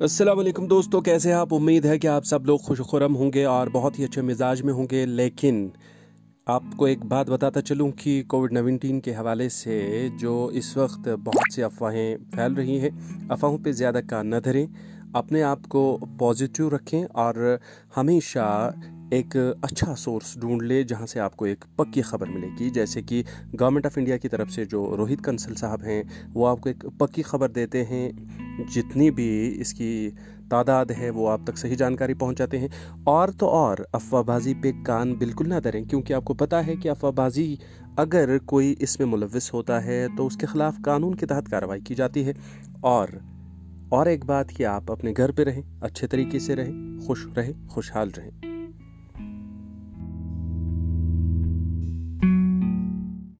السلام علیکم دوستو، کیسے آپ؟ امید ہے کہ آپ سب لوگ خوش خرم ہوں گے اور بہت ہی اچھے مزاج میں ہوں گے۔ لیکن آپ کو ایک بات بتاتا چلوں کہ کووڈ نائنٹین کے حوالے سے جو اس وقت بہت سی افواہیں پھیل رہی ہیں، افواہوں پہ زیادہ کان نہ دھریں۔ اپنے آپ کو پازیٹیو رکھیں اور ہمیشہ ایک اچھا سورس ڈھونڈ لے جہاں سے آپ کو ایک پکی خبر ملے گی۔ جیسے کہ گورنمنٹ آف انڈیا کی طرف سے جو روہت کنسل صاحب ہیں، وہ آپ کو ایک پکی خبر دیتے ہیں۔ جتنی بھی اس کی تعداد ہے وہ آپ تک صحیح جانکاری پہنچاتے ہیں۔ اور تو اور، افواہ بازی پہ کان بالکل نہ دھریں، کیونکہ آپ کو پتہ ہے کہ افواہ بازی اگر کوئی اس میں ملوث ہوتا ہے تو اس کے خلاف قانون کے تحت کارروائی کی جاتی ہے۔ اور اور ایک بات کہ آپ اپنے گھر پہ رہیں، اچھے طریقے سے رہیں، خوش رہیں، خوشحال رہیں۔